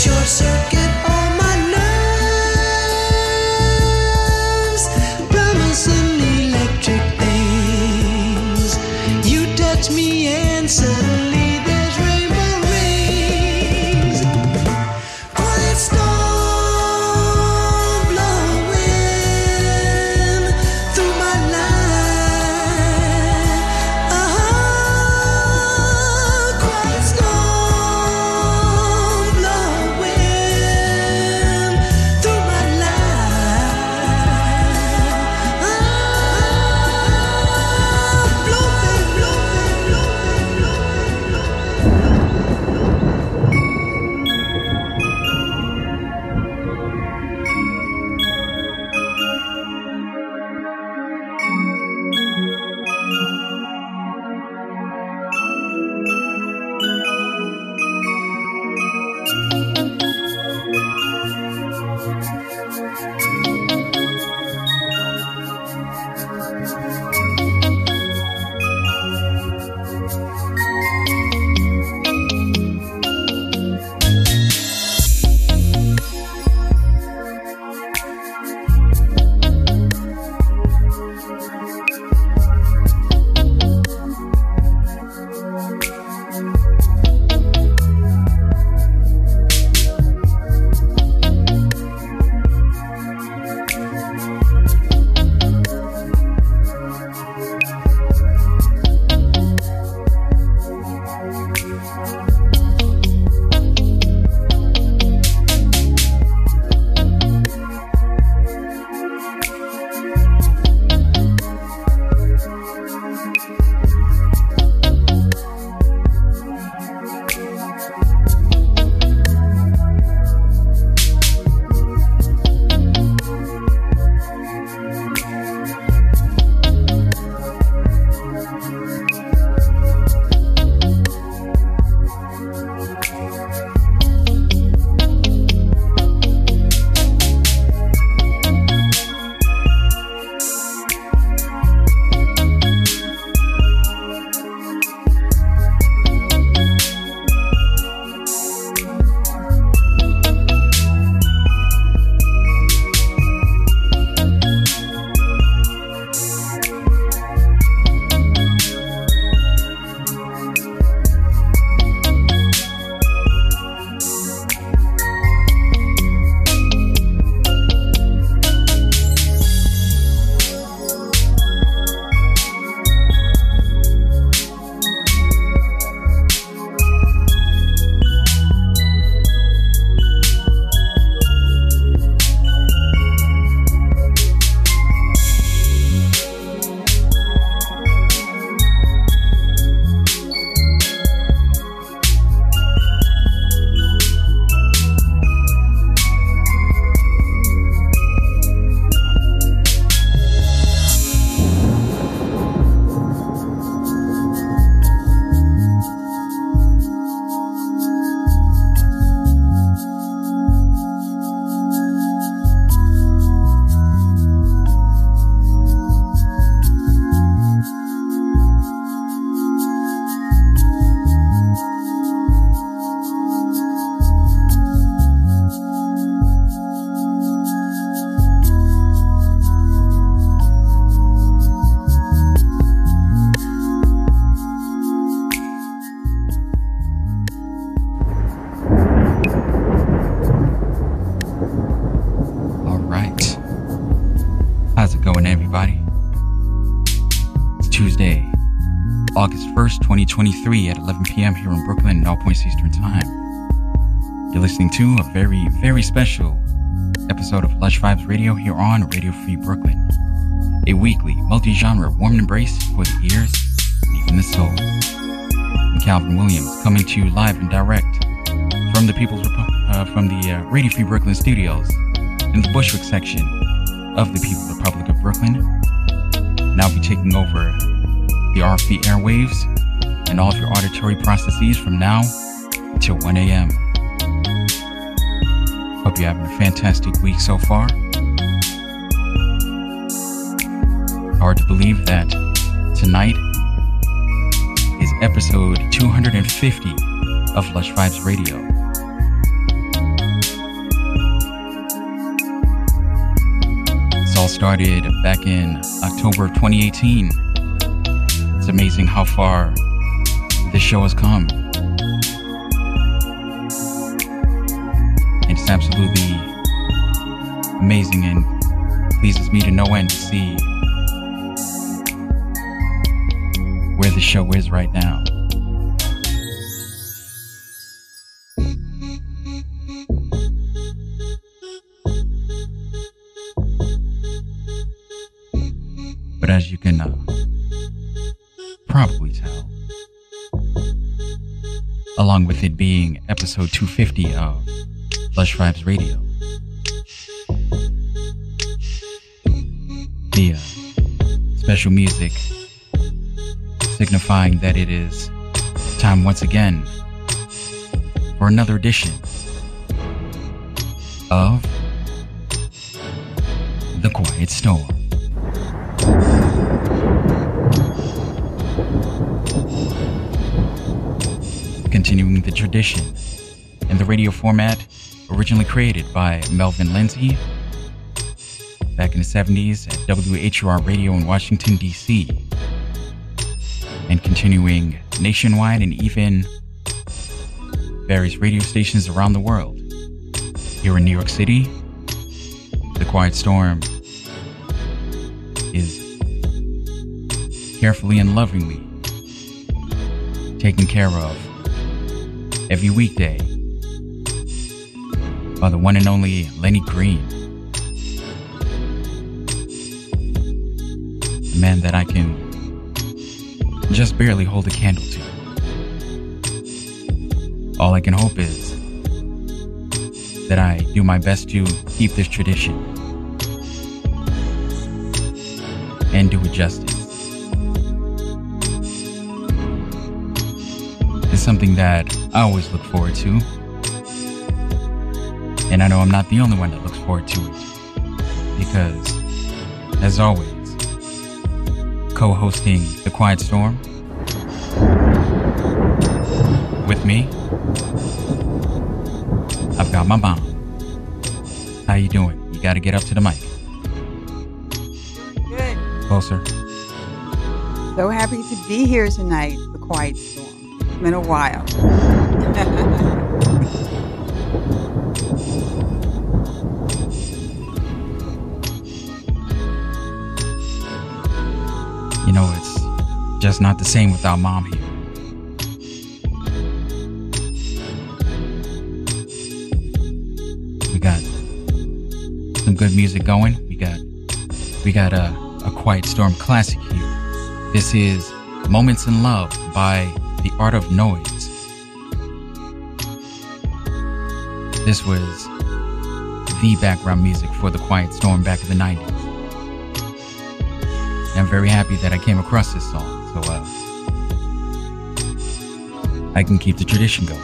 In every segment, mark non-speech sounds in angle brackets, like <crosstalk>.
short circuit 1st, 2023 at 11 p.m. here in Brooklyn and all points Eastern Time. You're listening to a very, very special episode of Lush Vibes Radio here on Radio Free Brooklyn. A weekly, multi-genre warm embrace for the ears and even the soul. I'm Calvin Williams coming to you live and direct from the People's Repu- uh, from the uh, Radio Free Brooklyn studios in the Bushwick section of the People's Republic of Brooklyn. And I'll be taking over the RFB airwaves and all of your auditory processes from now until 1 a.m. Hope you're having a fantastic week so far. Hard to believe that tonight is episode 250 of Lush Vibes Radio. all started back in October of 2018. It's amazing how far this show has come. And it's absolutely amazing and pleases me to no end to see where the show is right now. Along with it being episode 250 of Lush Vibes Radio, the uh, special music signifying that it is time once again for another edition of The Quiet Storm. Continuing the tradition in the radio format originally created by Melvin Lindsey back in the 70s at WHUR Radio in Washington, D.C., and continuing nationwide and even various radio stations around the world. Here in New York City, The Quiet Storm is carefully and lovingly taken care of every weekday by the one and only Lenny Green. Man that I can just barely hold a candle to. All I can hope is that I do my best to keep this tradition and do it justice. Something that I always look forward to. And I know I'm not the only one that looks forward to it. Because, as always, co hosting The Quiet Storm with me, I've got my mom. How you doing? You gotta get up to the mic. Good. Closer. So happy to be here tonight, The Quiet Storm. Been a while. <laughs> You know, it's just not the same without mom here. We got some good music going. We got we got a, a Quiet Storm classic here. This is Moments in Love by Art of Noise. This was the background music for the Quiet Storm back in the 90s. I'm very happy that I came across this song, so uh, I can keep the tradition going.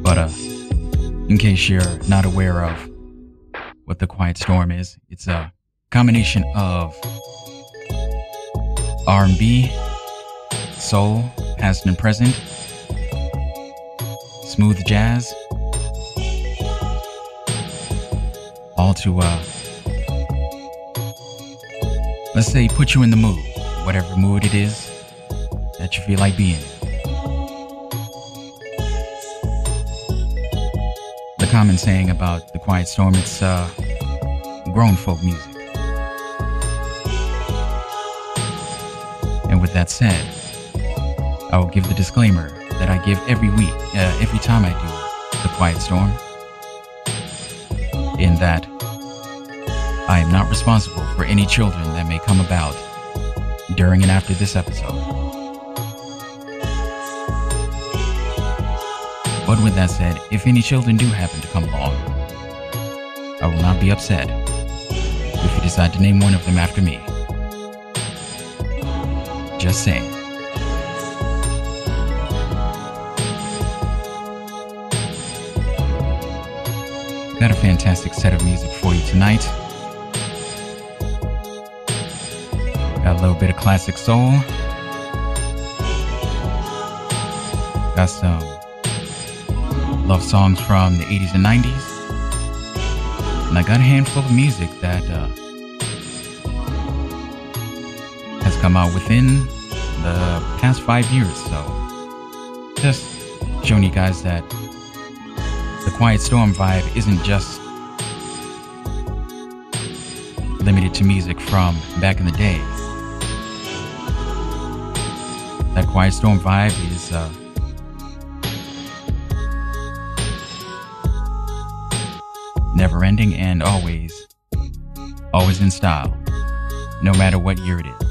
But uh, in case you're not aware of what the Quiet Storm is, it's a combination of R&B, soul, past and present, smooth jazz, all to uh let's say put you in the mood whatever mood it is that you feel like being. The common saying about the quiet storm it's uh grown folk music that said i will give the disclaimer that i give every week uh, every time i do the quiet storm in that I am not responsible for any children that may come about during and after this episode. But with that said, if any children do happen to come along, I will not be upset if you decide to name one of them after me. Just saying. Got a fantastic set of music for you tonight. Got a little bit of classic soul. Got some love songs from the 80s and 90s. And I got a handful of music that uh, has come out within the past five years. So just showing you guys that the Quiet Storm vibe isn't just limited to music from back in the day. That Quiet Storm vibe is uh, never ending and always, always in style, no matter what year it is.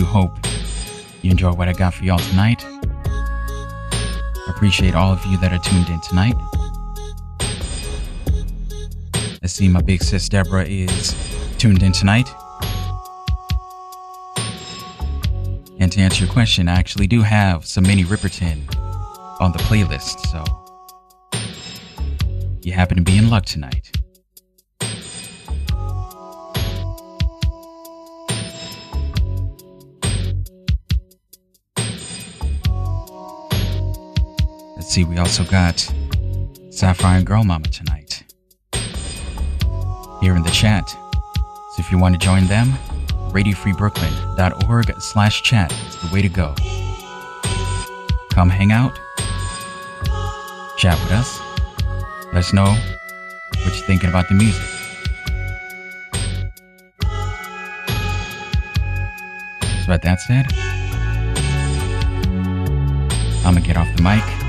Do hope you enjoy what I got for y'all tonight. Appreciate all of you that are tuned in tonight. I see my big sis Deborah is tuned in tonight. And to answer your question, I actually do have some Minnie Riperton on the playlist, so you happen to be in luck tonight. See, we also got Sapphire and Girl Mama tonight here in the chat. So if you want to join them, radiofreebrooklyn.org slash chat is the way to go. Come hang out, chat with us, let us know what you're thinking about the music. So with that said, I'm gonna get off the mic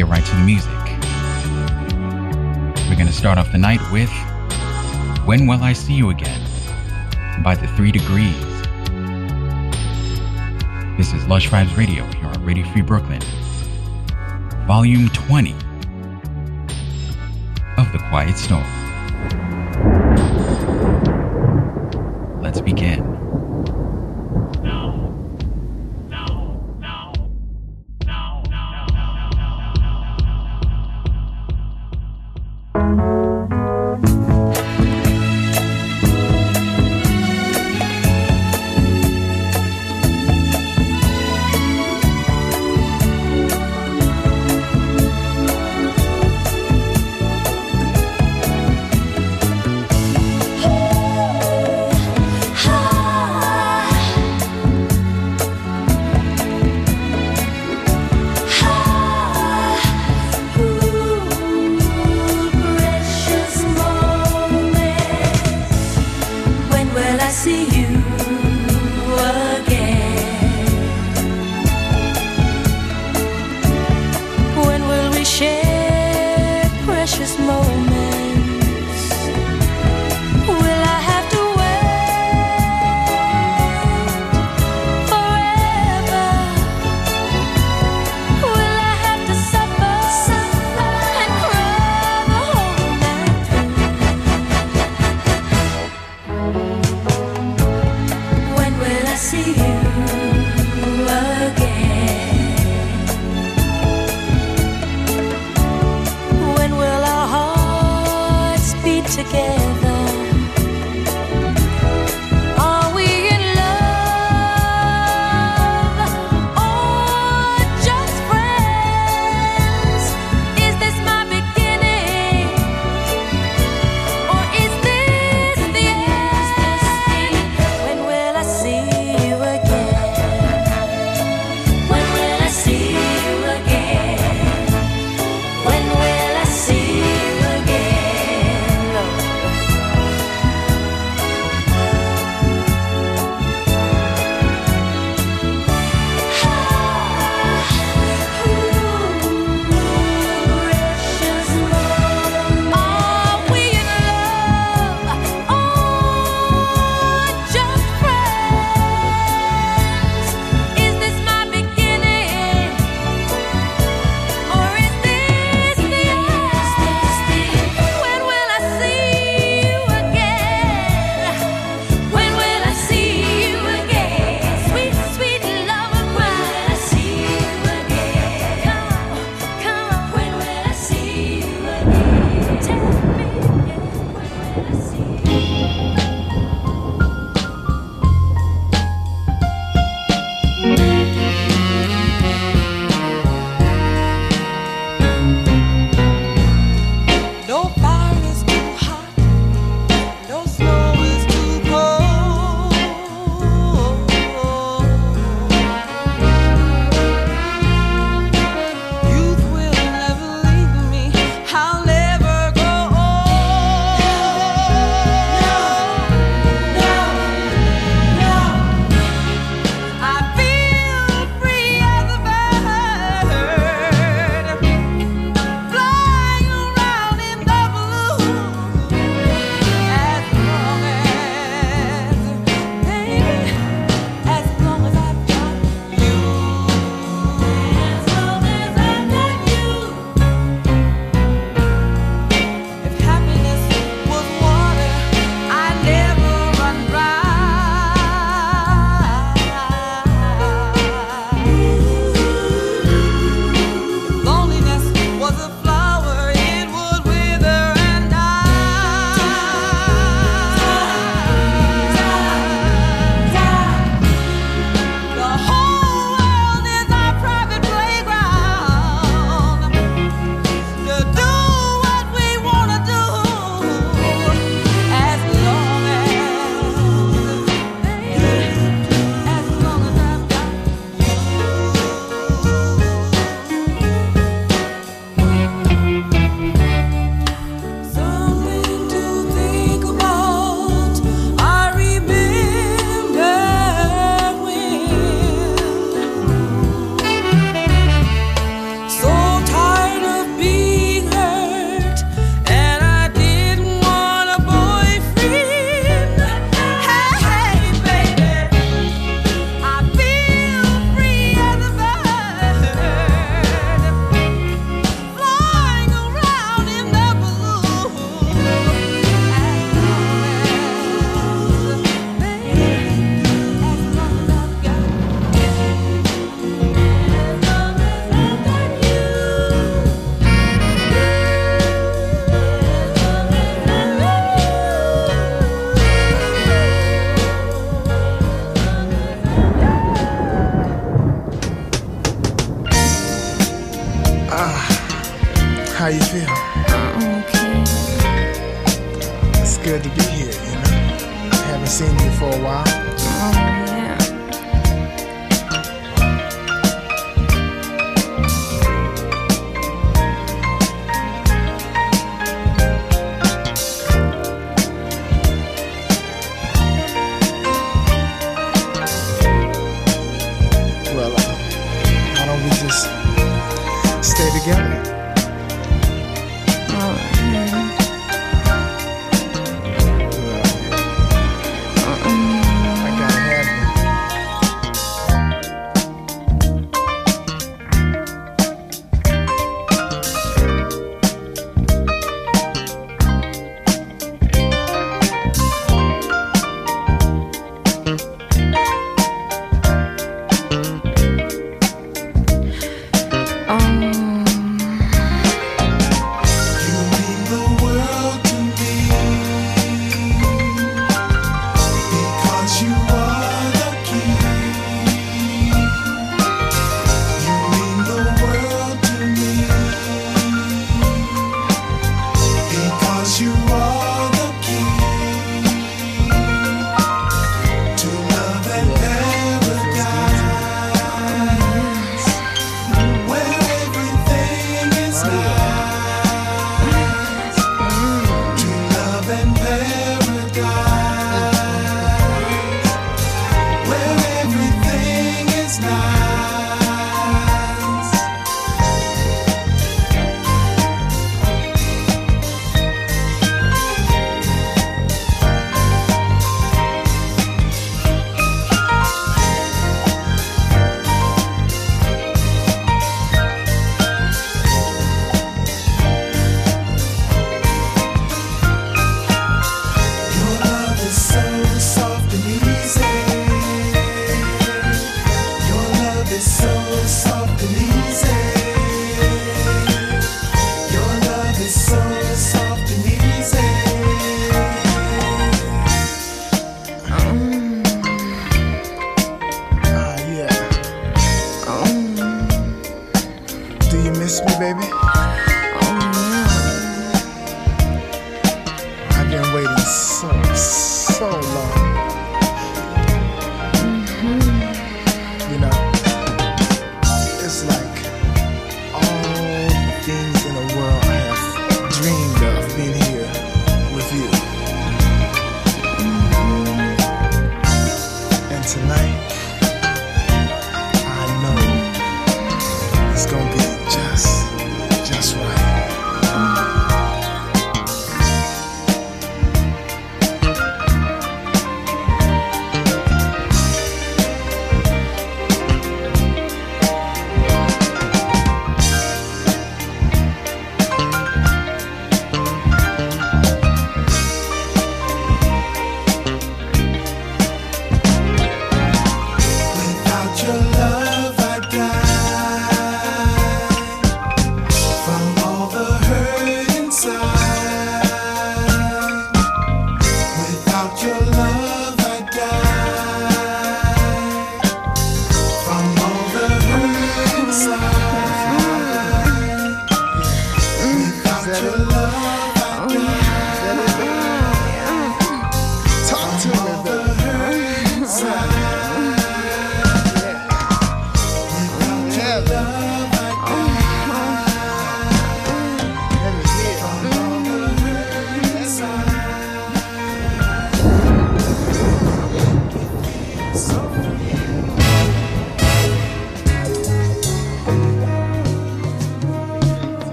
get right to the music. We're gonna start off the night with When Will I See You Again by the Three Degrees. This is Lush Vibes Radio here on Radio Free Brooklyn, Volume 20 of The Quiet Storm.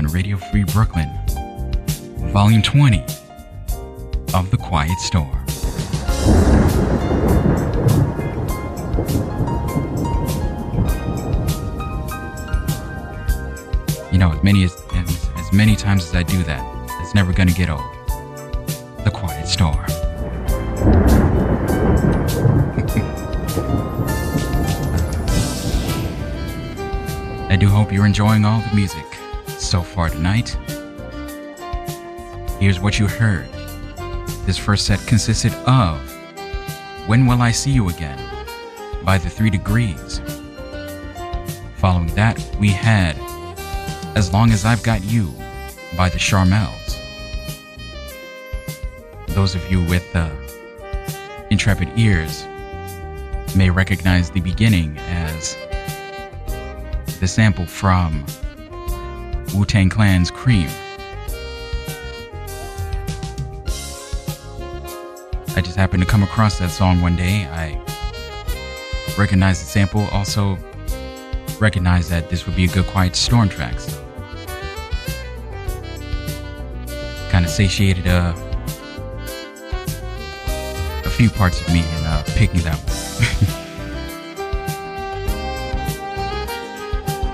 On Radio Free Brooklyn, Volume 20 of The Quiet Storm. You know, as many as, as, as many times as I do that, it's never gonna get old. The Quiet Storm. <laughs> I do hope you're enjoying all the music so far tonight. Here's what you heard. This first set consisted of When Will I See You Again by the Three Degrees. Following that, we had As Long as I've Got You by the Charmels. Those of you with uh, intrepid ears may recognize the beginning as the sample from Wu Tang Clan's Cream. I just happened to come across that song one day. I recognized the sample, also recognized that this would be a good quiet storm track. So kind of satiated uh, a few parts of me in uh, picking that one.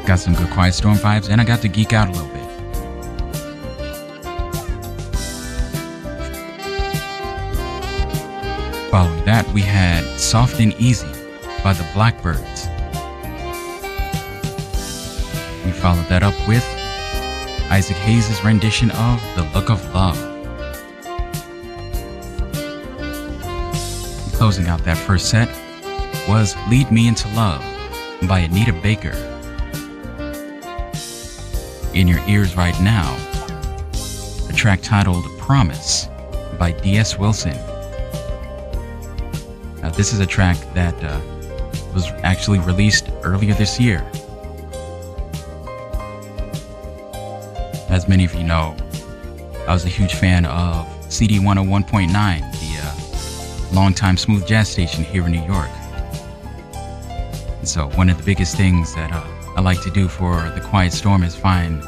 Got some good quiet storm vibes, and I got to geek out a little bit. Following that, we had Soft and Easy by the Blackbyrds. We followed that up with Isaac Hayes' rendition of The Look of Love. Closing out that first set was Lead Me Into Love by Anita Baker. In your ears right now, a track titled Promise by D.S. Wilson. Now, this is a track that uh, was actually released earlier this year. As many of you know, I was a huge fan of CD 101.9, the uh, longtime smooth jazz station here in New York. And so, one of the biggest things that uh, I like to do for the Quiet Storm is find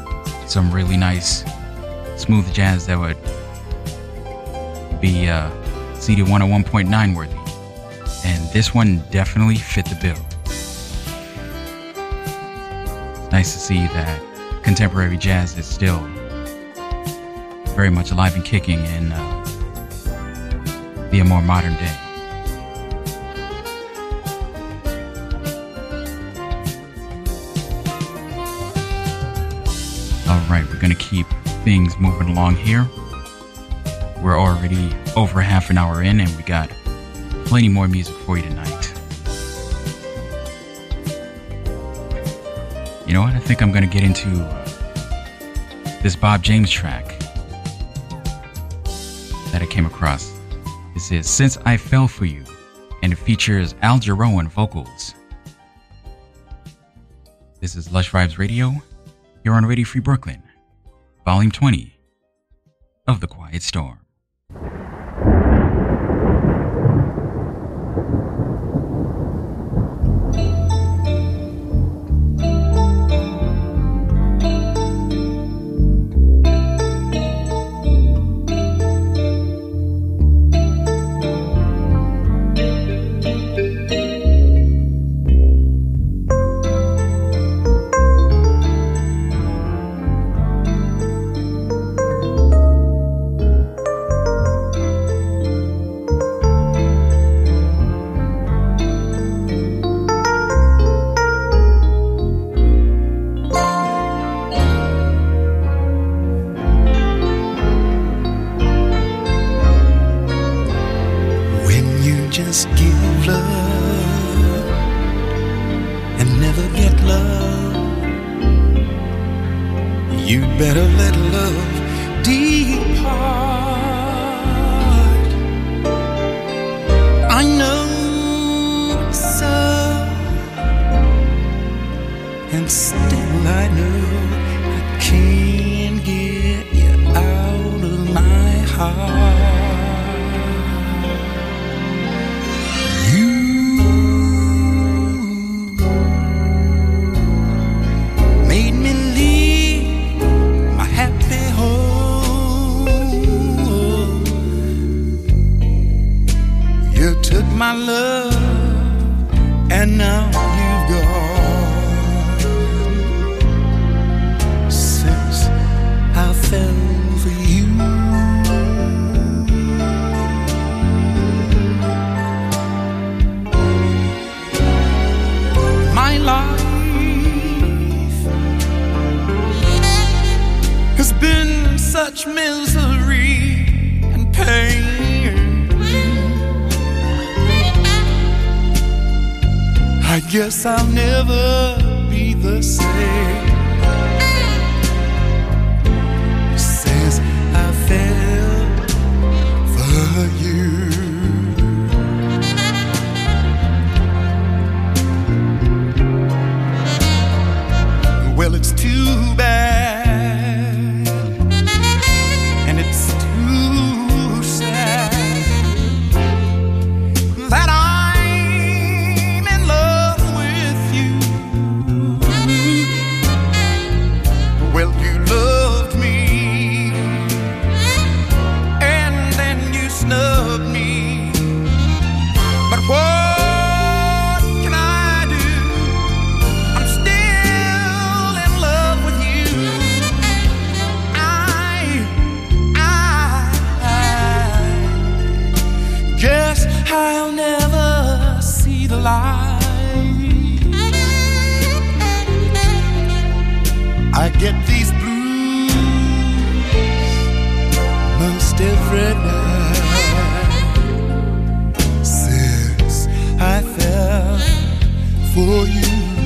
some really nice smooth jazz that would be uh, CD 101.9 worthy. And this one definitely fit the bill. Nice to see that contemporary jazz is still very much alive and kicking in uh, the more modern day. Right, we're going to keep things moving along here. We're already over half an hour in, and we got plenty more music for you tonight. You know what? I think I'm going to get into uh, this Bob James track that I came across. This is Since I Fell For You, and it features Al Jarreau on vocals. This is Lush Vibes Radio. You're on Radio Free Brooklyn, Volume 20 of The Quiet Storm. For you.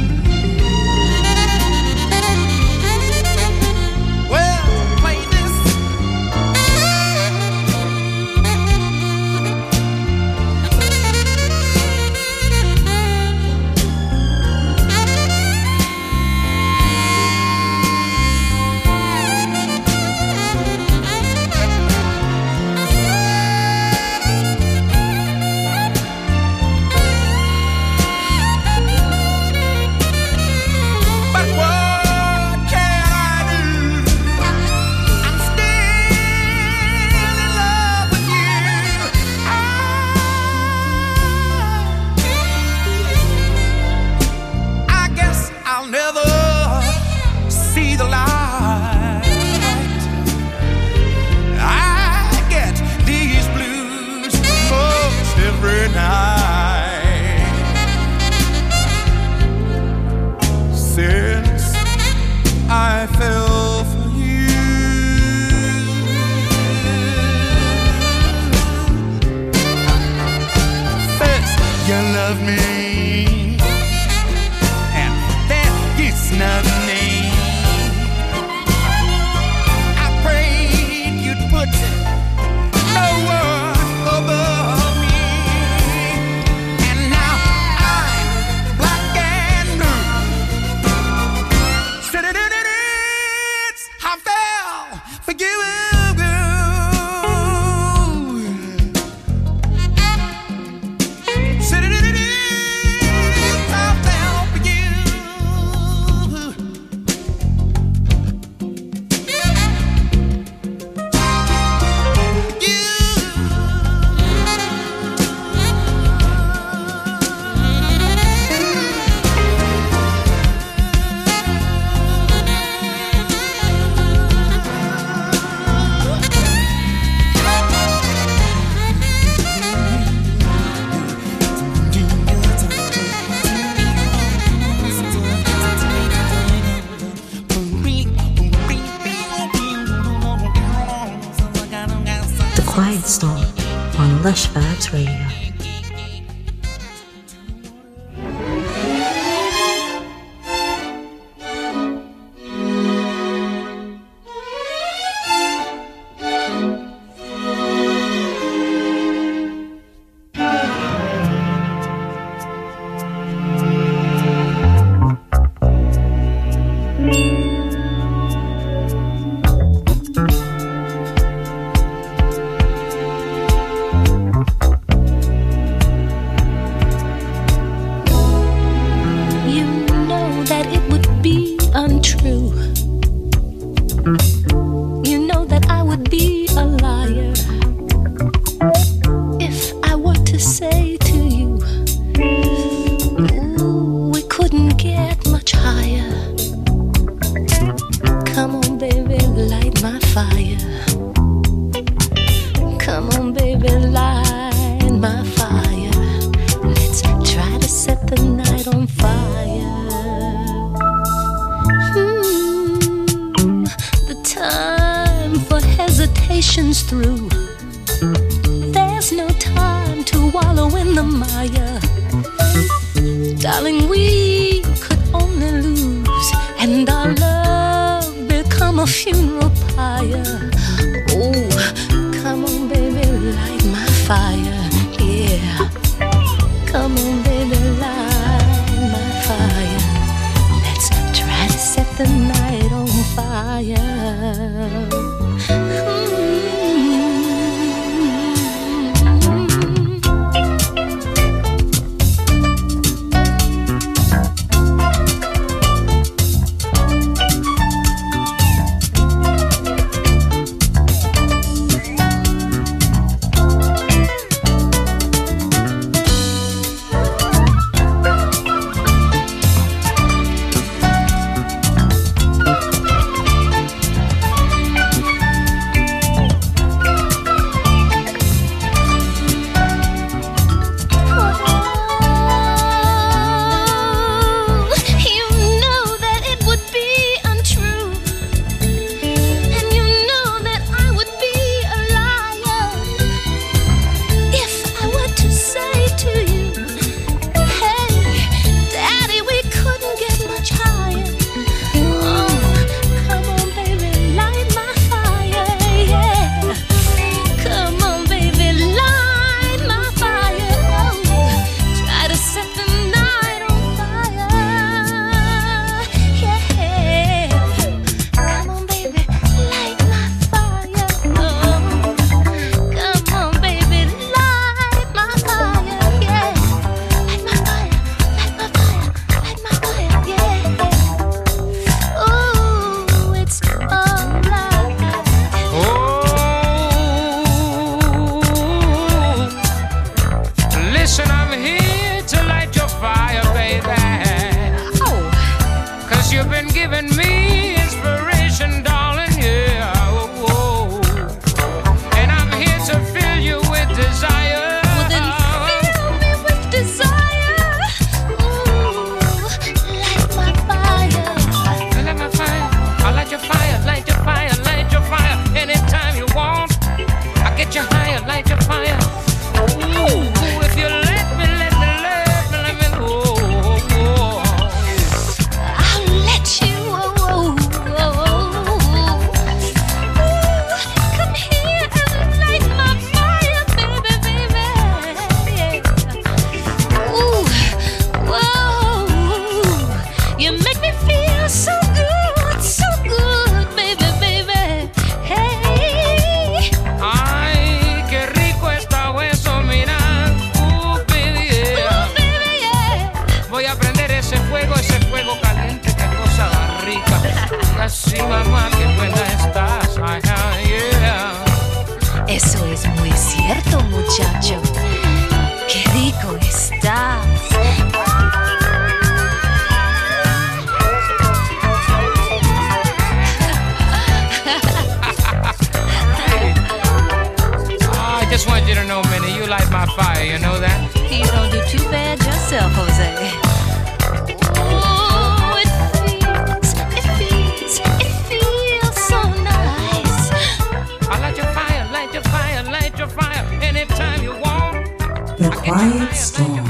Mire. Darling, we Quiet Storm.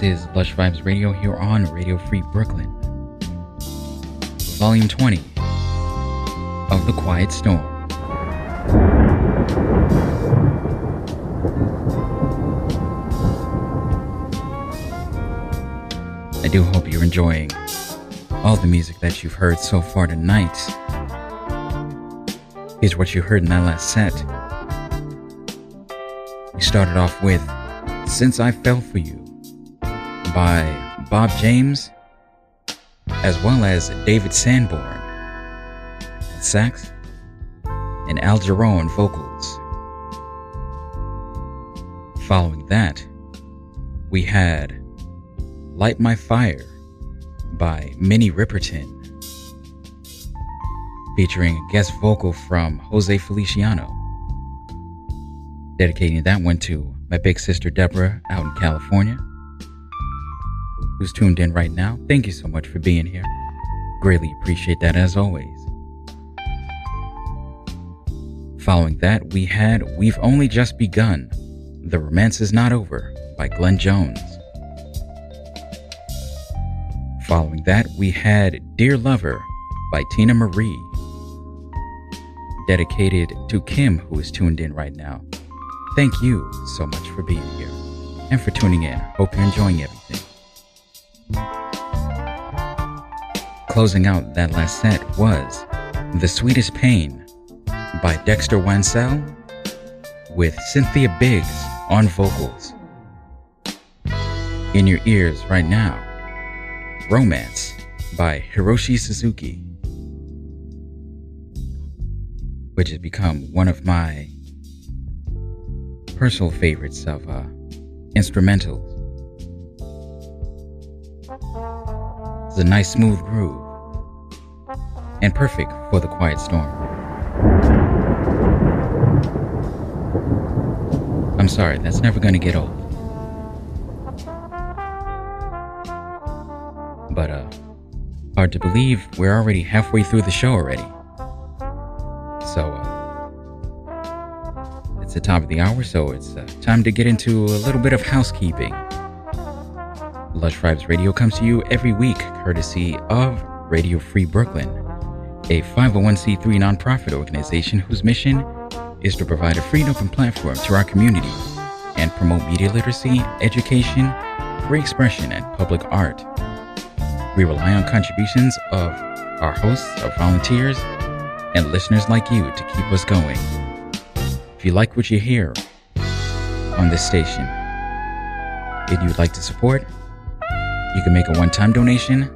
This is Lush Vibes Radio here on Radio Free Brooklyn. Volume 20 of The Quiet Storm. I do hope you're enjoying all the music that you've heard so far tonight. Here's what you heard in that last set. We started off with Since I Fell For You by Bob James, as well as David Sanborn sax and Al Jarreau on vocals. Following that, we had Light My Fire by Minnie Riperton, featuring a guest vocal from Jose Feliciano. Dedicating that one to my big sister Deborah out in California, who's tuned in right now. Thank you so much for being here. Greatly appreciate that as always. Following that, we had We've Only Just Begun. The Romance is Not Over by Glenn Jones. Following that, we had Dear Lover by Teena Marie. Dedicated to Kim, who is tuned in right now. Thank you so much for being here and for tuning in. Hope you're enjoying everything. Closing out that last set was The Sweetest Pain by Dexter Wansel with Cynthia Biggs on vocals. In your ears right now, Romance by Hiroshi Suzuki, which has become one of my personal favorites of uh, instrumentals. It's a nice smooth groove and perfect for the quiet storm. I'm sorry, that's never going to get old. But, uh, hard to believe we're already halfway through the show already. So, uh, it's the top of the hour, so it's uh, time to get into a little bit of housekeeping. Lush Vibes Radio comes to you every week, courtesy of Radio Free Brooklyn, a 501c3 nonprofit organization whose mission is to provide a free and open platform to our community and promote media literacy, education, free expression, and public art. We rely on contributions of our hosts, our volunteers, and listeners like you to keep us going. If you like what you hear on this station and you'd like to support, you can make a one-time donation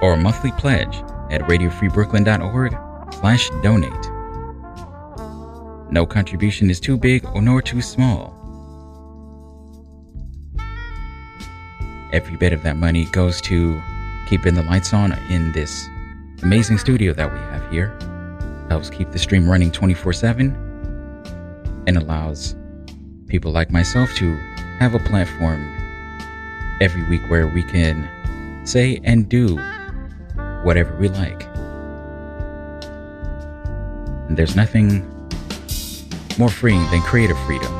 or a monthly pledge at radiofreebrooklyn.org slash donate. No contribution is too big or nor too small. Every bit of that money goes to keeping the lights on in this amazing studio that we have here. Helps keep the stream running 24 7 and allows people like myself to have a platform every week where we can say and do whatever we like. And there's nothing more freeing than creative freedom.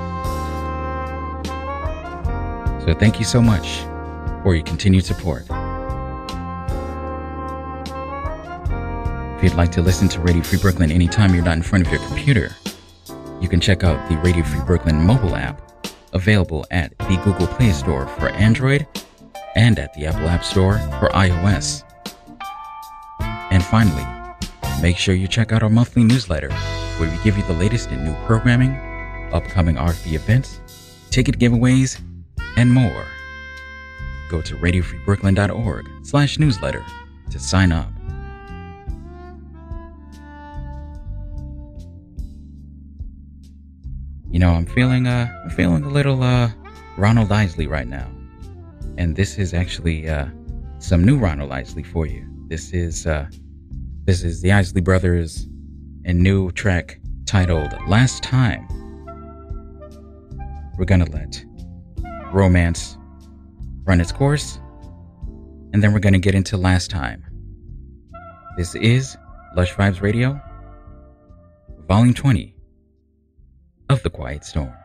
So thank you so much for your continued support. If you'd like to listen to Radio Free Brooklyn anytime you're not in front of your computer, you can check out the Radio Free Brooklyn mobile app, available at the Google Play Store for Android and at the Apple App Store for iOS. And finally, make sure you check out our monthly newsletter, where we give you the latest in new programming, upcoming RFB events, ticket giveaways, and more. Go to radiofreebrooklyn.org slash newsletter to sign up. You know, I'm feeling uh I'm feeling a little uh Ronald Isley right now. And this is actually uh some new Ronald Isley for you. This is uh this is the Isley Brothers and new track titled Last Time. We're gonna let romance run its course, and then we're gonna get into Last Time. This is Lush Vibes Radio, Volume 20 of The Quiet Storm.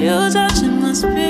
You touching my spirit.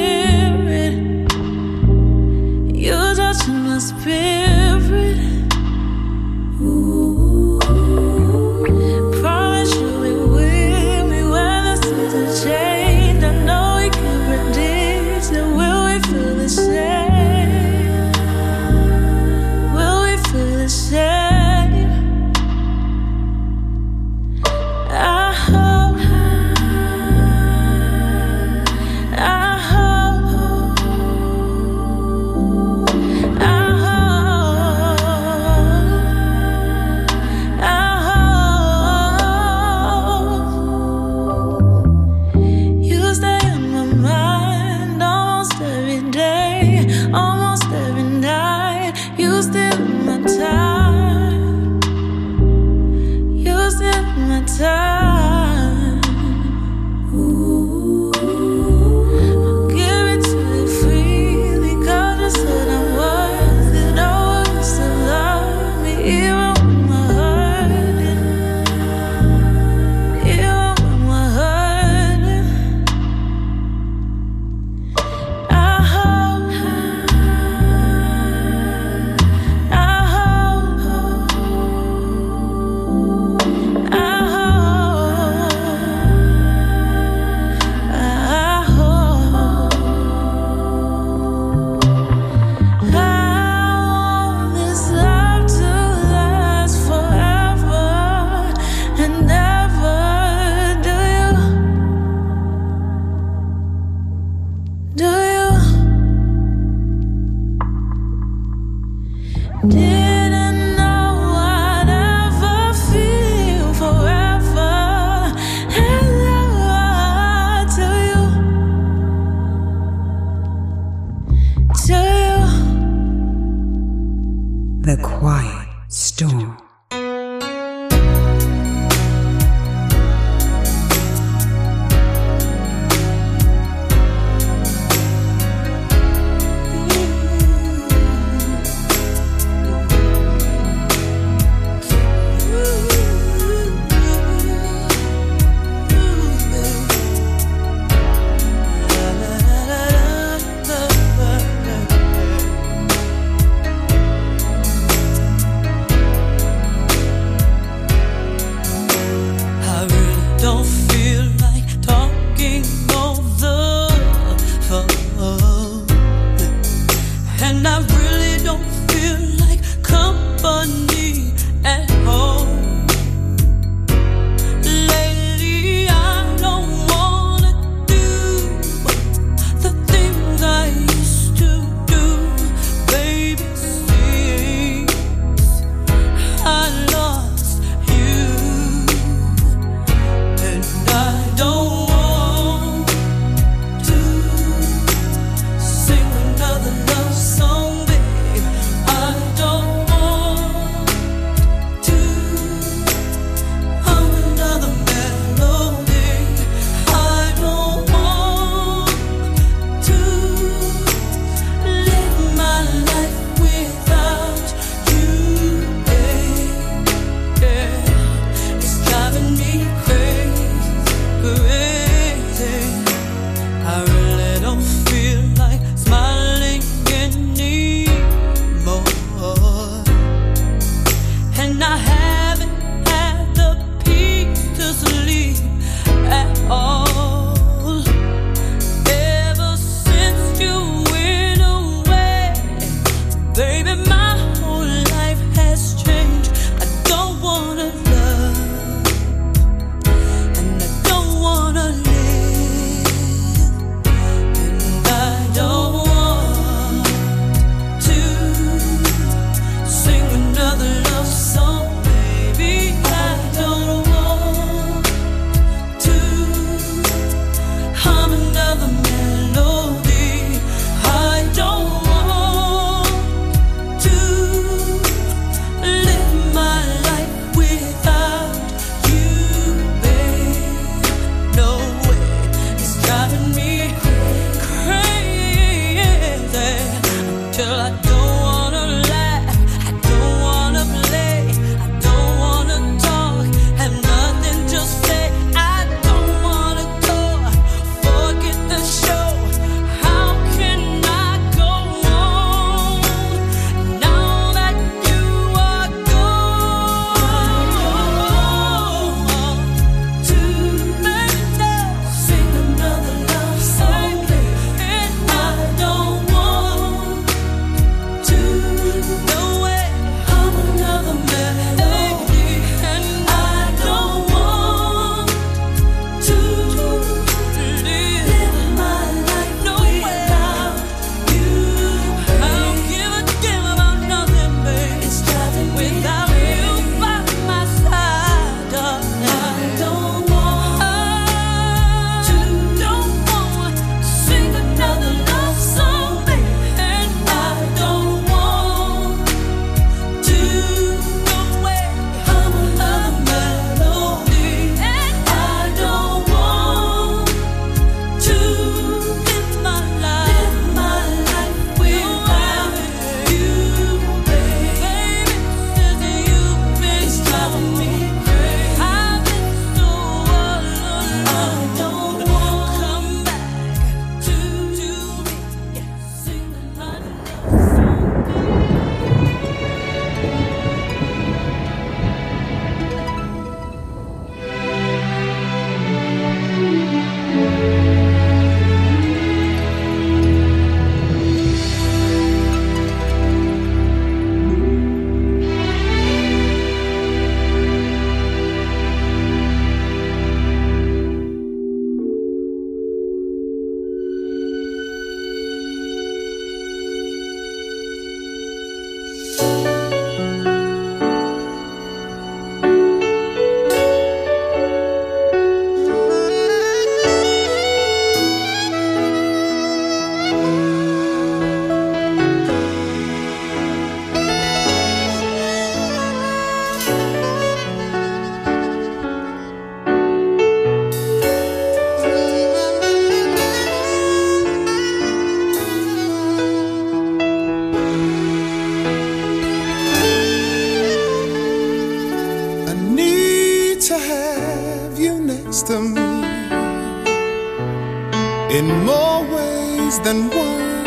in more ways than one,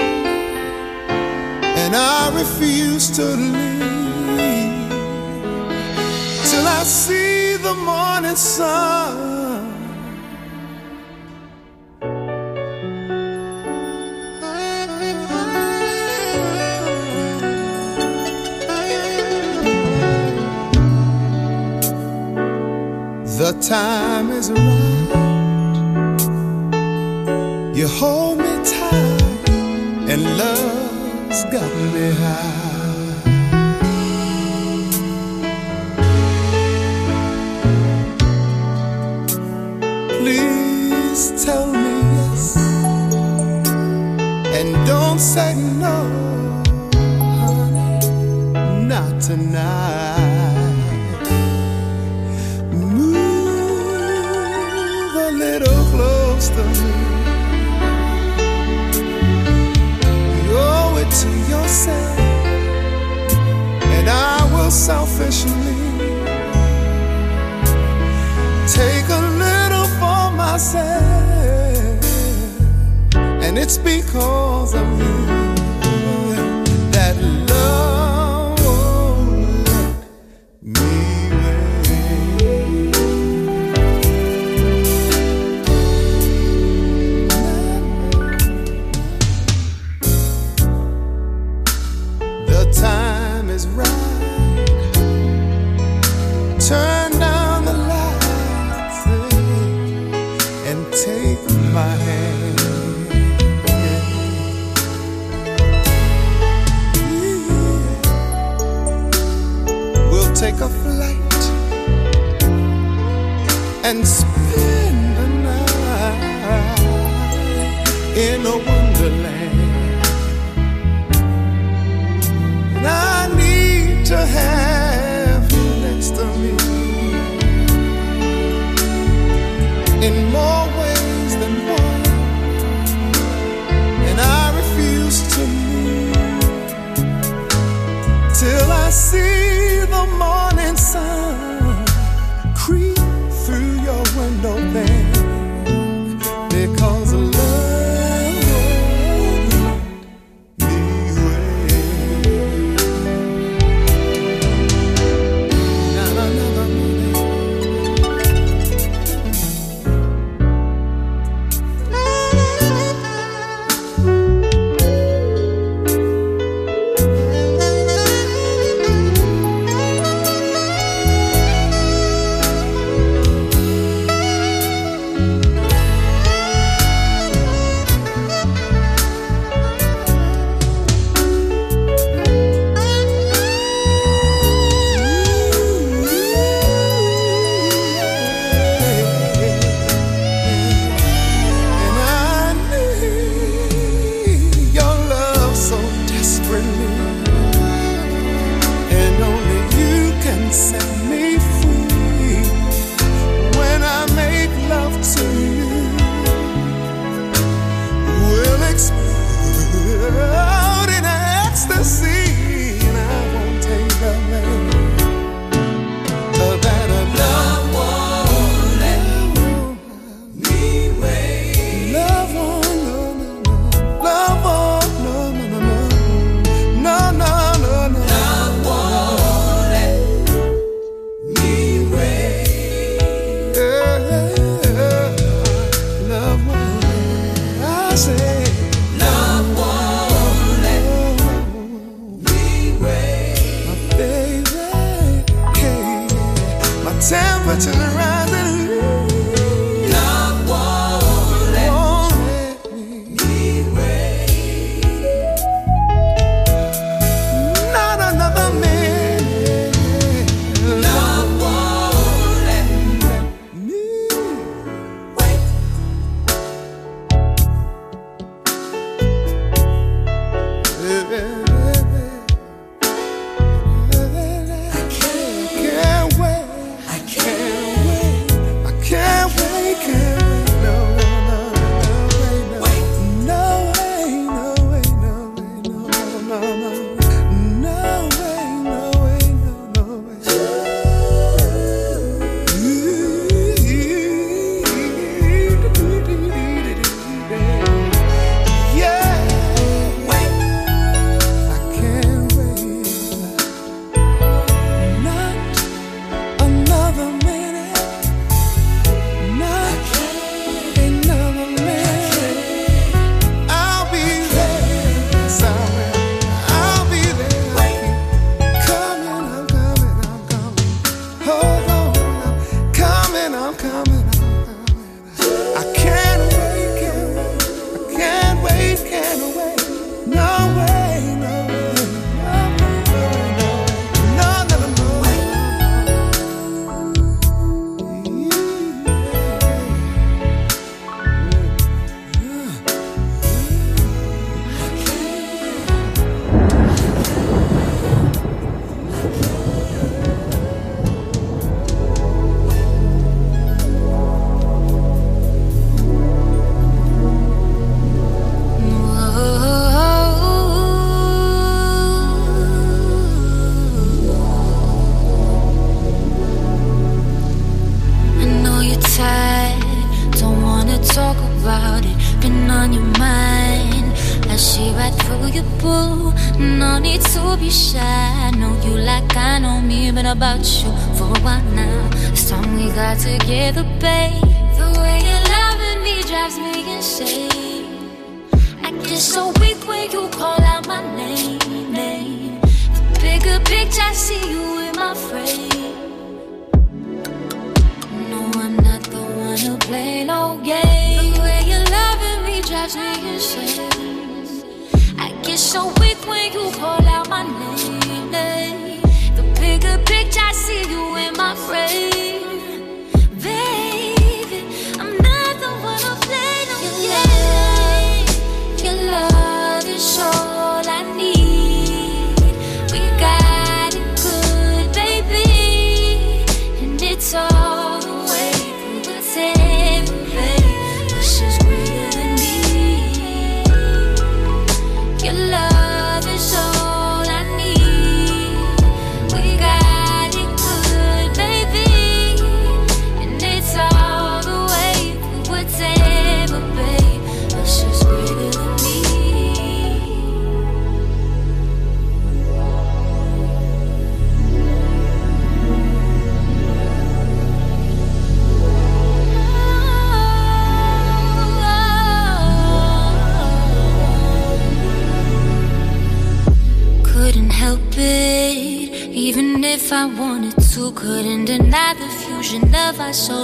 and I refuse to leave till I see the morning sun. The time sky.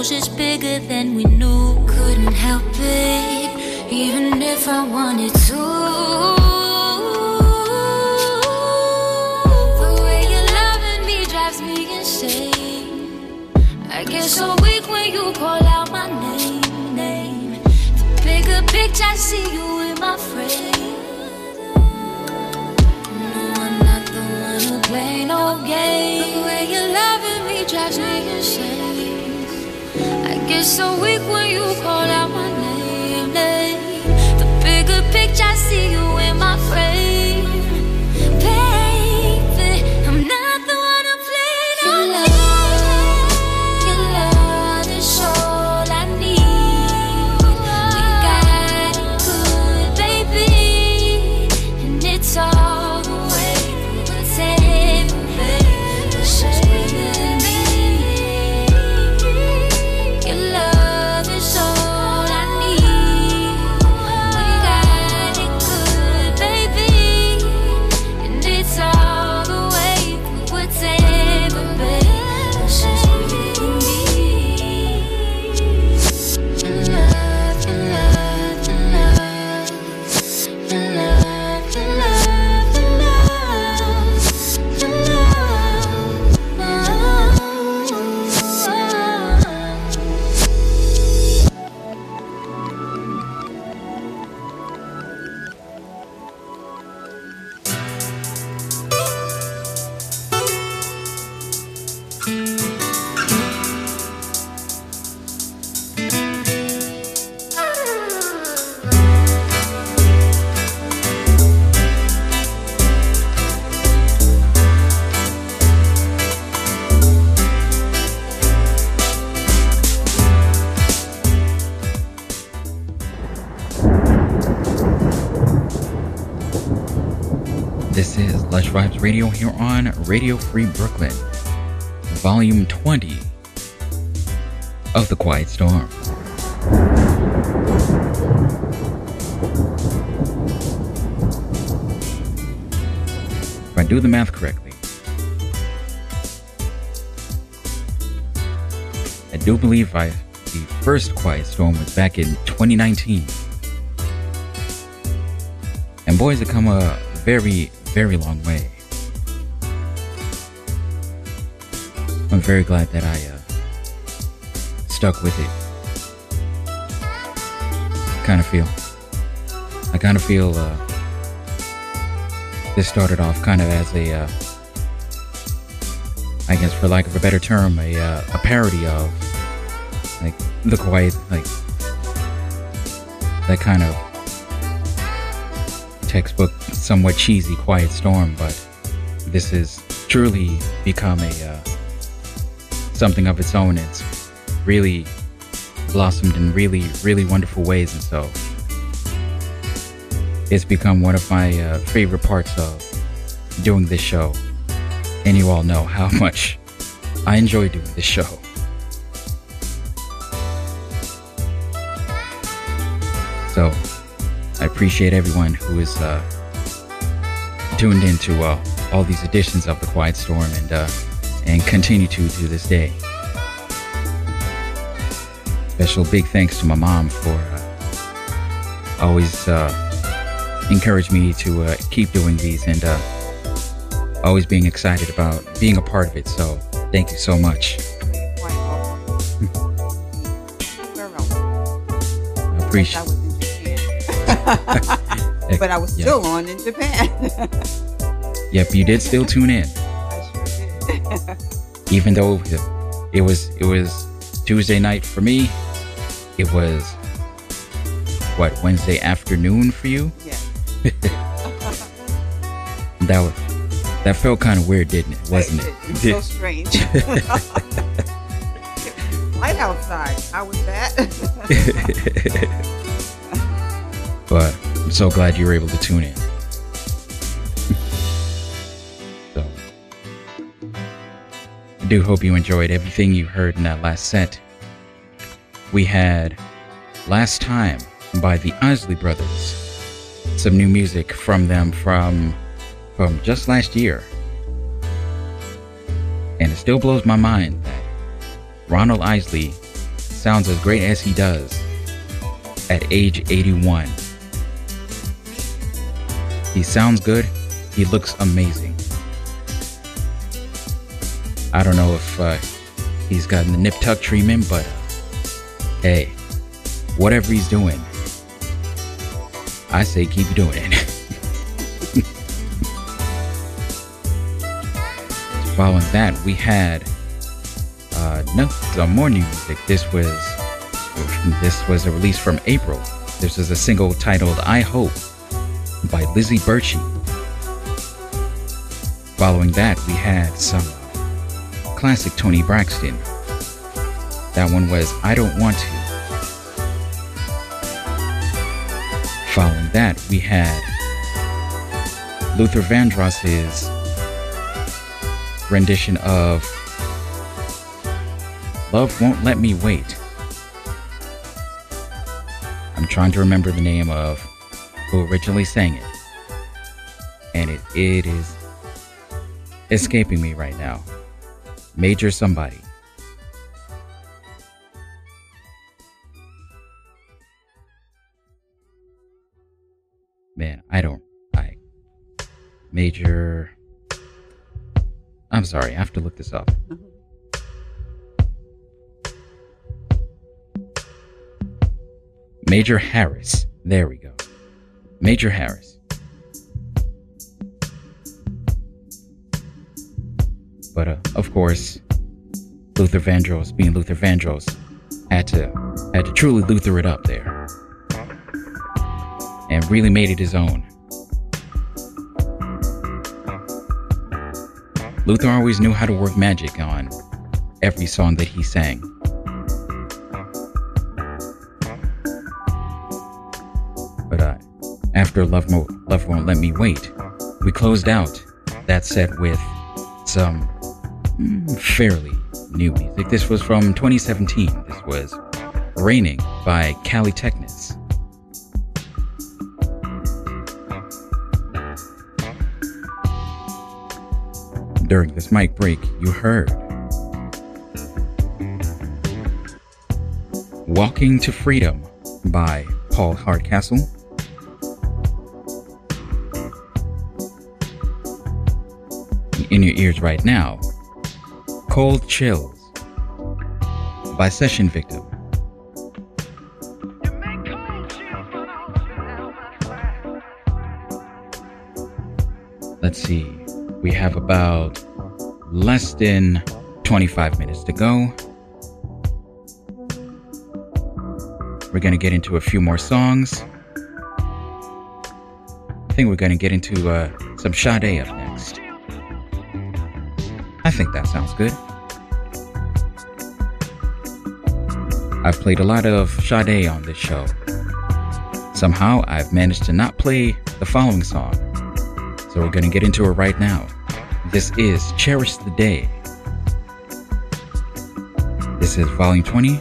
knows bigger than we knew. Radio here on Radio Free Brooklyn, Volume 20 of The Quiet Storm. If I do the math correctly, I do believe I the first Quiet Storm was back in 2019. And boys have come a very, very long way. very glad that I uh, stuck with it. Kind of feel. I kind of feel uh, this started off kind of as a, uh, I guess for lack of a better term, a, uh, a parody of like the quiet, like that kind of textbook, somewhat cheesy Quiet Storm, but this has truly become a uh, something of its own. It's really blossomed in really, really wonderful ways. And so it's become one of my uh, favorite parts of doing this show. And you all know how <laughs> much I enjoy doing this show. So I appreciate everyone who is uh, tuned into uh, all these editions of The Quiet Storm and uh, and continue to to this day. Special big thanks to my mom for uh, always uh, encourage me to uh, keep doing these and uh, always being excited about being a part of it. So thank you so much. Quite welcome. You're welcome. I appreciate. I was in Japan. <laughs> but I was Yeah. still on in Japan. Yep, you did still tune in, I sure did. <laughs> even though it was it was Tuesday night for me. It was what Wednesday afternoon for you. yeah. <laughs> That was that felt kind of weird, didn't it? Wasn't it? It was so strange. <laughs> Light outside. How was that? but I'm so glad you were able to tune in. Do hope you enjoyed everything you heard in that last set. We had Last Time by the Isley Brothers. Some new music from them from from just last year. And it still blows my mind that Ronald Isley sounds as great as he does at age 81. He sounds good. He looks amazing. I don't know if uh, he's gotten the nip tuck treatment, but uh, hey, whatever he's doing, I say keep doing it. <laughs> Following that, we had uh, no some more new music. This was this was a release from April. This is a single titled "I Hope" by Lizzie Berchie. Following that, we had some classic Toni Braxton. That one was "I Don't Want to." Following that, we had Luther Vandross's rendition of Love Won't Let Me Wait. I'm trying to remember the name of who originally sang it. And it, it is escaping me right now. Major somebody. Man, I don't. I. Major. I'm sorry, I have to look this up. Major Harris. There we go. Major Harris. But uh, of course, Luther Vandross, being Luther Vandross, had to had to truly Luther it up there, and really made it his own. Luther always knew how to work magic on every song that he sang. But uh, after Love, Mo- Love Won't Let Me Wait, we closed out that set with some fairly new music. This was from 2017. This was Raining by Kallitechnis. During this mic break, you heard Walking to Freedom by Paul Hardcastle. In your ears right now, Cold Chills by Session Victim. Let's see, we have about less than 25 minutes to go. We're going to get into a few more songs. I think we're going to get into uh, some Sade up think that sounds good. I've played a lot of Sade on this show. Somehow I've managed to not play the following song, so we're gonna get into it right now. This is Cherish the Day. This is Volume 20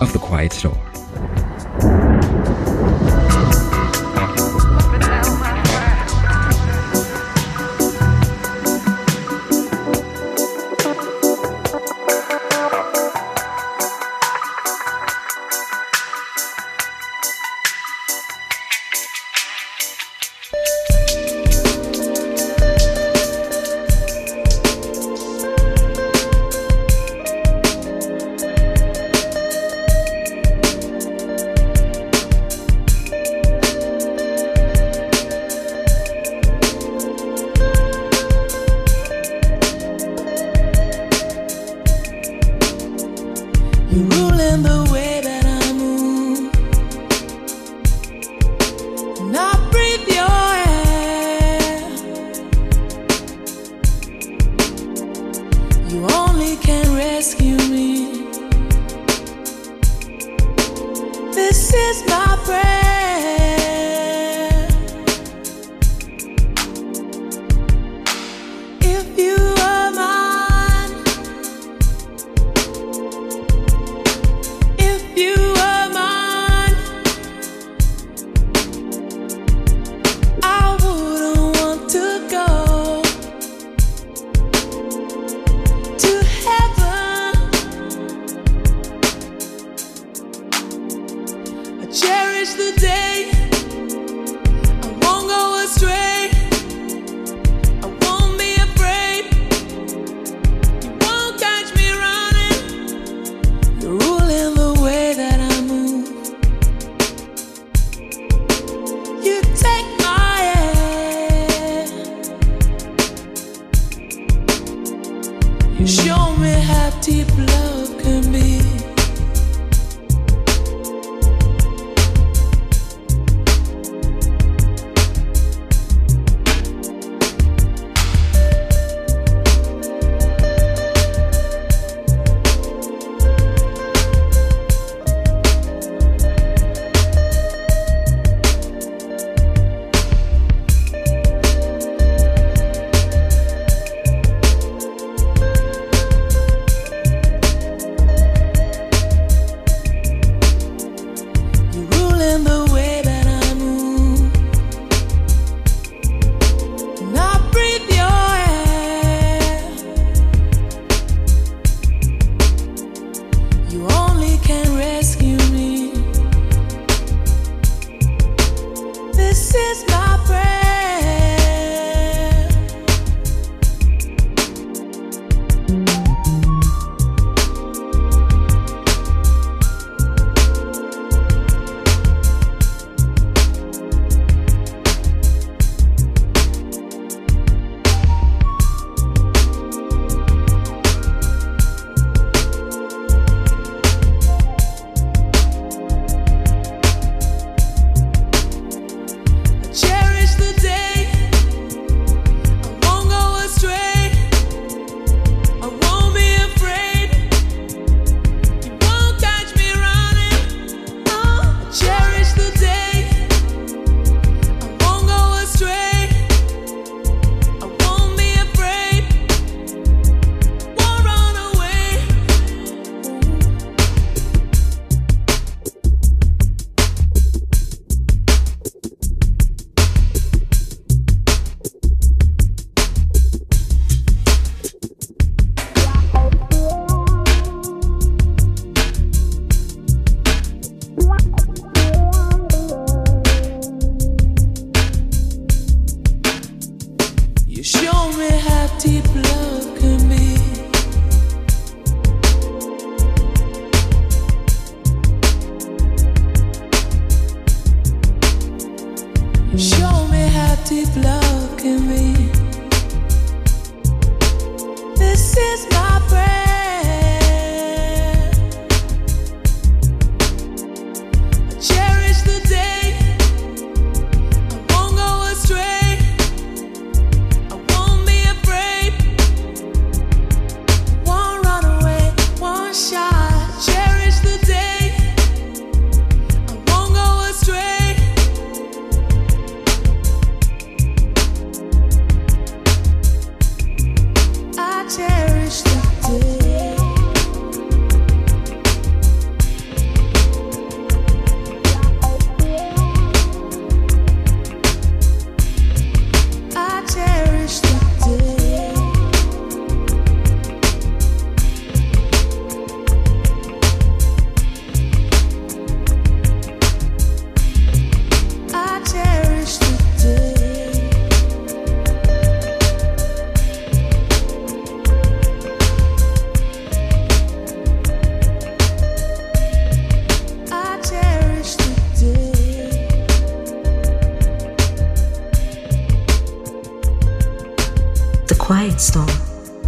of The Quiet Storm. happy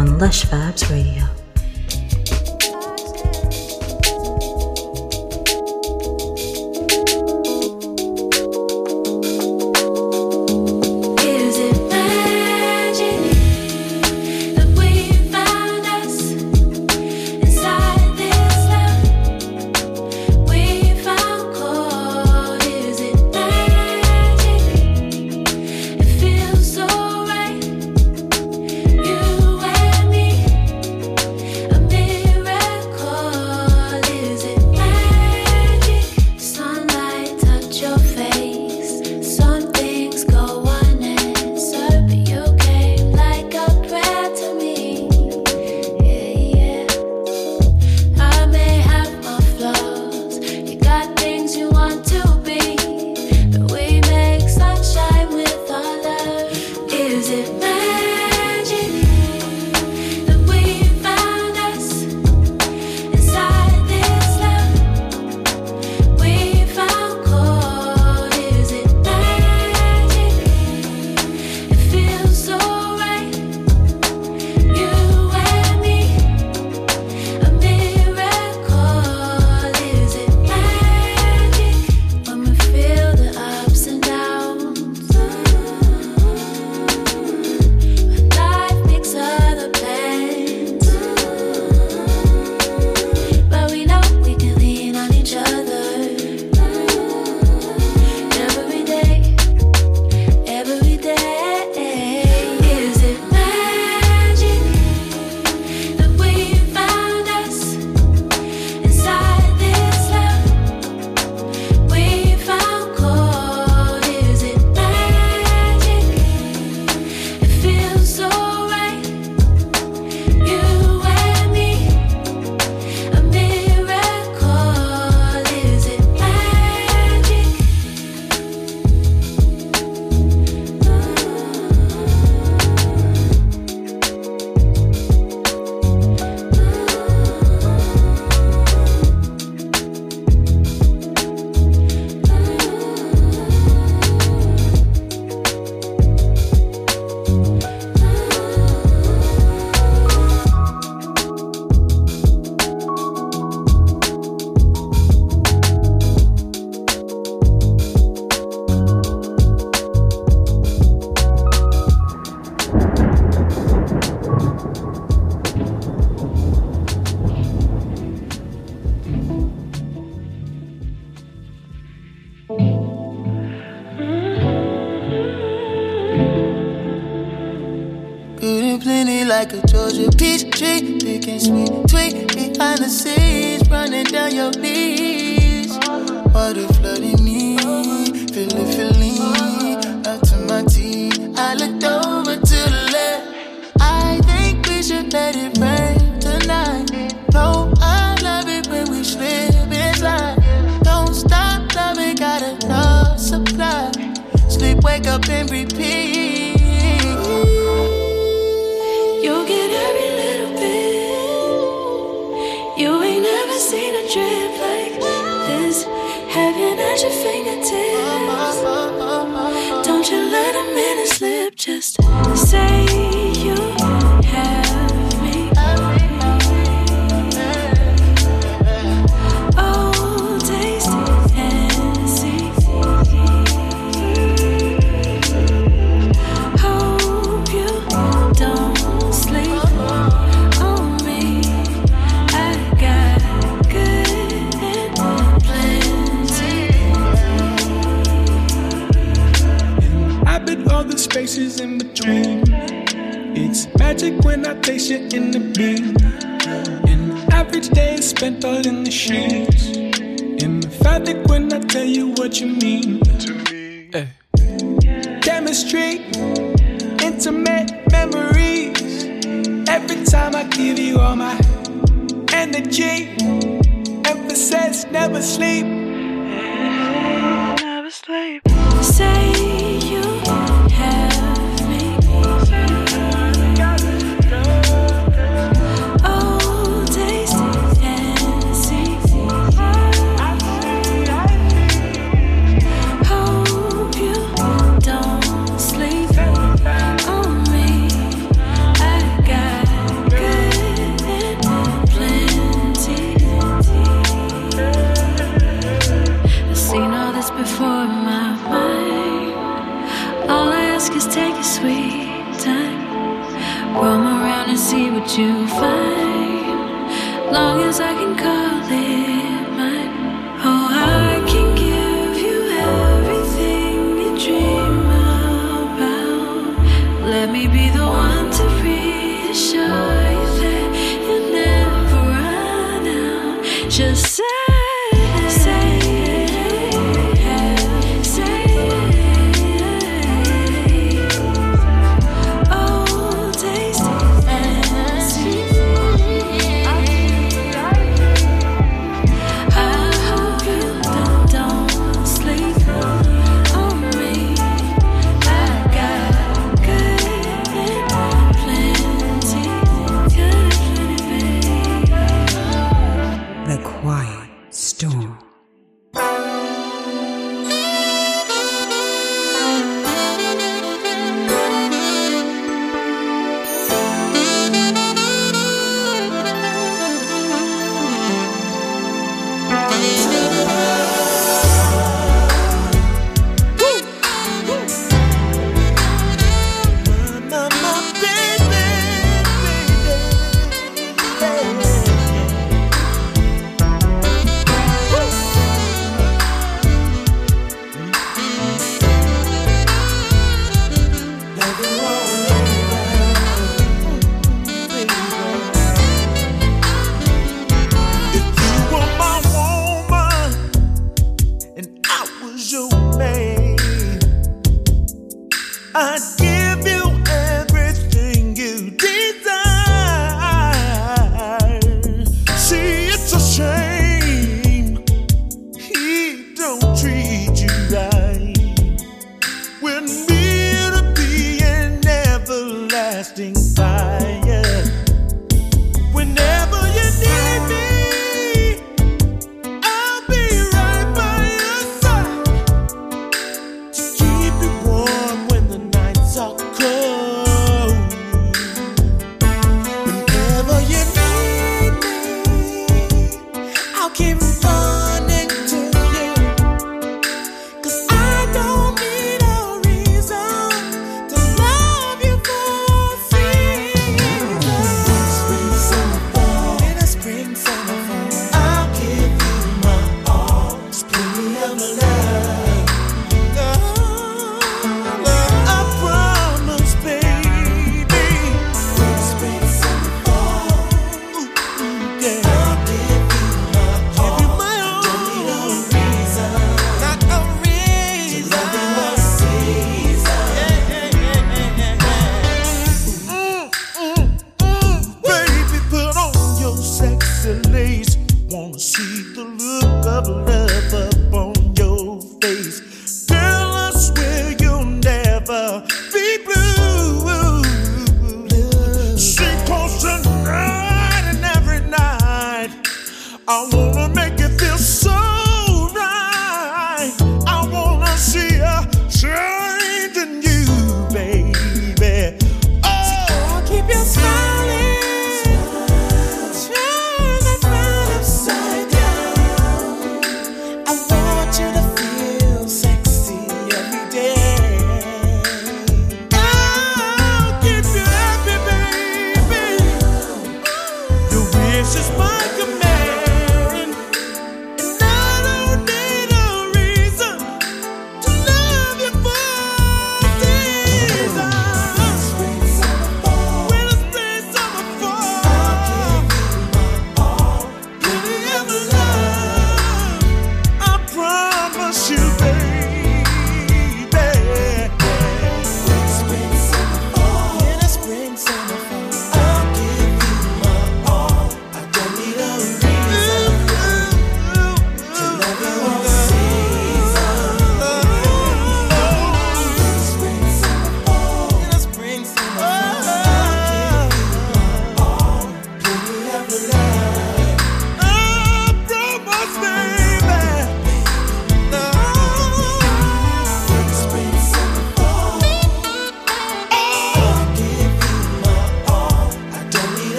on Lush Vibes Radio.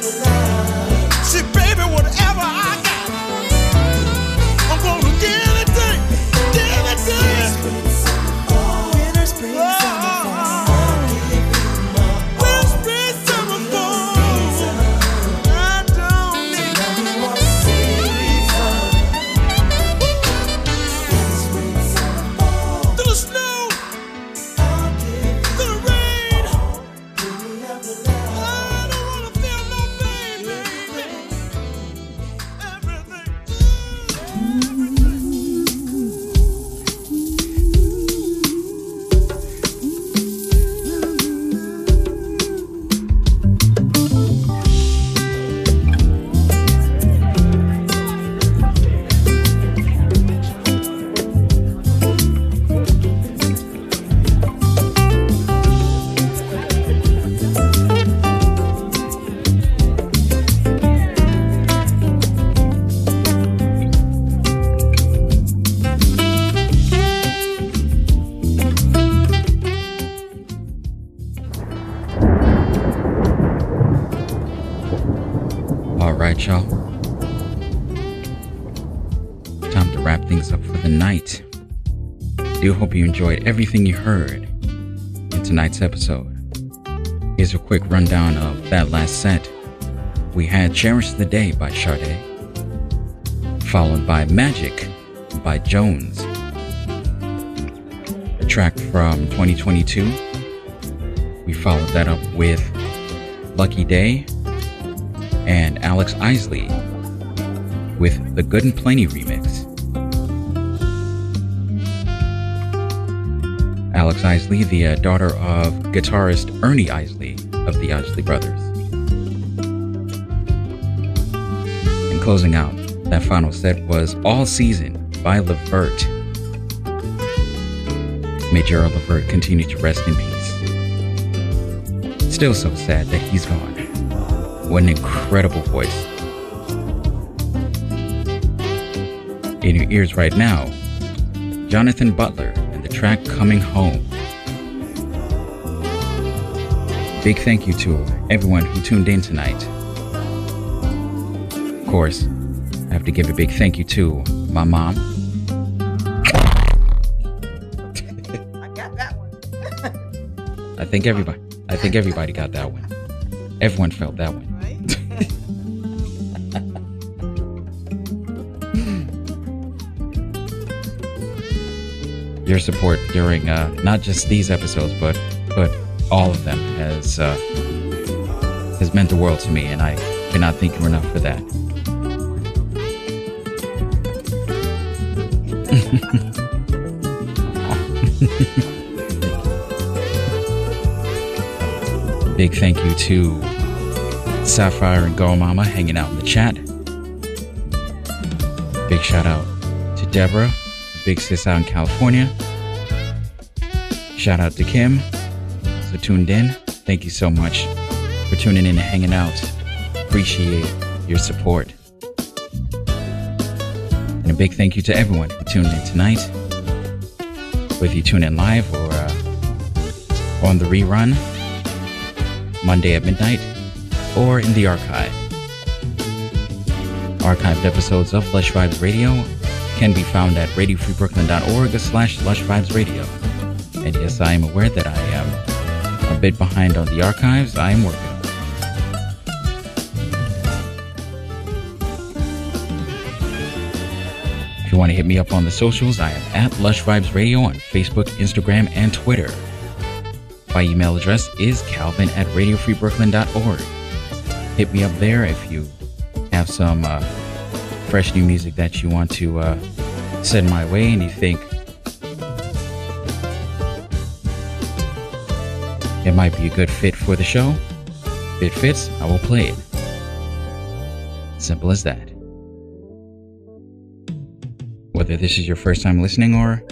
the night. Hope you enjoyed everything you heard in tonight's episode. Here's a quick rundown of that last set. We had Cherish the Day by Sade, followed by Magic by Jones, a track from 2022. We followed that up with Lucky Daye and Alex Isley with the Good and Plenty remix. Alex Isley, the uh, daughter of guitarist Ernie Isley of the Isley Brothers. And closing out, that final set was All Season by Levert. May Gerald Levert continue to rest in peace. Still so sad that he's gone. What an incredible voice. In your ears right now, Jonathan Butler and the track Coming Home. Big thank you to everyone who tuned in tonight. Of course, I have to give a big thank you to my mom. I got that one. I think everybody I think everybody got that one. Everyone felt that one. <laughs> Your support during uh, not just these episodes, but but all of them has uh, has meant the world to me, and I cannot thank you enough for that. <laughs> Big thank you to Sapphire and Girl Mama hanging out in the chat. Big shout out to Deborah, big sis out in California. Shout out to Kim, tuned in. Thank you so much for tuning in and hanging out. Appreciate your support. And a big thank you to everyone who tuned in tonight. Whether you tune in live or uh, on the rerun, Monday at midnight, or in the archive. Archived episodes of Lush Vibes Radio can be found at radiofreebrooklyn.org slash Lush Vibes Radio. And yes, I am aware that I bit behind on the archives. I am working on. If you want to hit me up on the socials, I am at Lush Vibes Radio on Facebook, Instagram, and Twitter. My email address is calvin at radiofreebrooklyn.org. Hit me up there if you have some uh, fresh new music that you want to uh, send my way and you think it might be a good fit for the show. If it fits, I will play it. Simple as that. Whether this is your first time listening or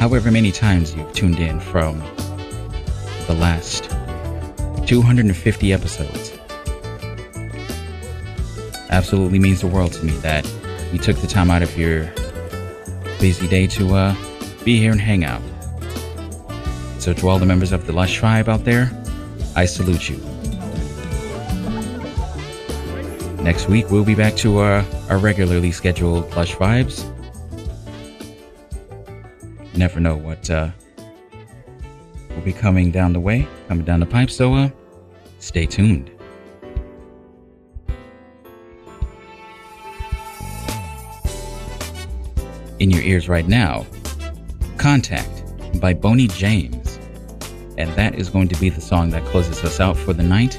however many times you've tuned in from the last 250 episodes. Absolutely means the world to me that you took the time out of your busy day to uh, be here and hang out. So, to all the members of the Lush Tribe out there, I salute you. Next week, we'll be back to uh, our regularly scheduled Lush Vibes. Never know what uh, will be coming down the way, coming down the pipe, so uh, stay tuned. In your ears right now, Contact by Boney James. And that is going to be the song that closes us out for the night.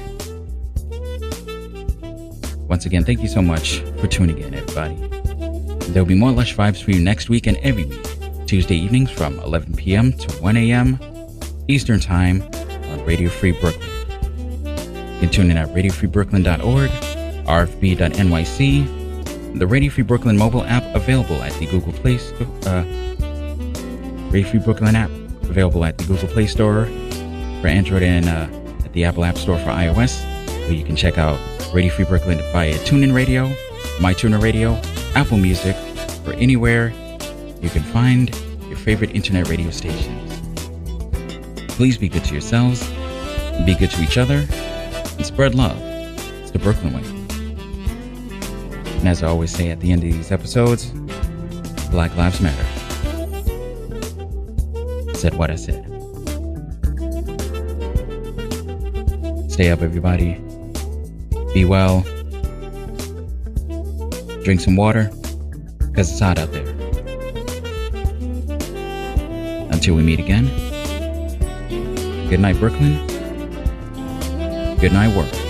Once again, thank you so much for tuning in, everybody. There'll be more Lush Vibes for you next week and every week, Tuesday evenings from 11 p.m. to 1 a.m. Eastern Time on Radio Free Brooklyn. You can tune in at radiofreebrooklyn.org, rfb.nyc, the Radio Free Brooklyn mobile app available at the Google Play Store, uh, Radio Free Brooklyn app available at the Google Play Store for Android and uh, at the Apple App Store for iOS, where you can check out Radio Free Brooklyn via TuneIn Radio, MyTuner Radio, Apple Music, or anywhere you can find your favorite internet radio stations. Please be good to yourselves, be good to each other, and spread love. It's the Brooklyn way. And as I always say at the end of these episodes, Black Lives Matter. Said what I said. Stay up, everybody. Be well. Drink some water, because it's hot out there. Until we meet again, good night, Brooklyn. Good night, world.